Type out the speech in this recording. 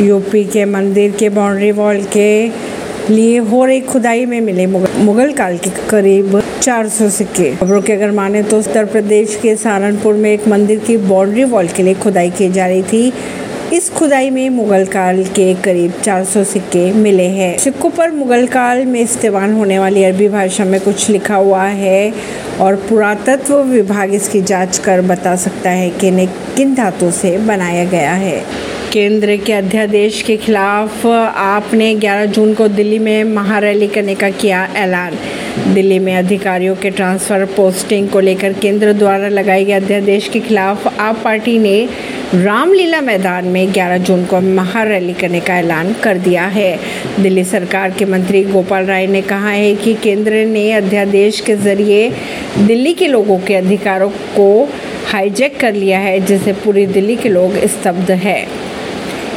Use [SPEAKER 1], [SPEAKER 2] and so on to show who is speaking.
[SPEAKER 1] UP के मंदिर के बाउंड्री वॉल के लिए हो रही खुदाई में मिले मुगल काल के करीब 400 सिक्के। खबरों के अगर माने तो उत्तर प्रदेश के सहारनपुर में एक मंदिर की बाउंड्री वॉल के लिए खुदाई की जा रही थी। इस खुदाई में मुगल काल के करीब 400 सिक्के मिले हैं। सिक्कों पर मुगल काल में इस्तेमाल होने वाली अरबी भाषा में कुछ लिखा हुआ है और पुरातत्व विभाग इसकी जाँच कर बता सकता है कि इन्हें किन धातु से बनाया गया है। केंद्र के अध्यादेश के खिलाफ आपने 11 जून को दिल्ली में महारैली करने का किया ऐलान। दिल्ली में अधिकारियों के ट्रांसफ़र पोस्टिंग को लेकर केंद्र द्वारा लगाए गए अध्यादेश के खिलाफ आप पार्टी ने रामलीला मैदान में 11 जून को महारैली करने का ऐलान कर दिया है। दिल्ली सरकार के मंत्री गोपाल राय ने कहा है कि केंद्र ने अध्यादेश के ज़रिए दिल्ली के लोगों के अधिकारों को हाईजैक कर लिया है, जिससे पूरी दिल्ली के लोग स्तब्ध है।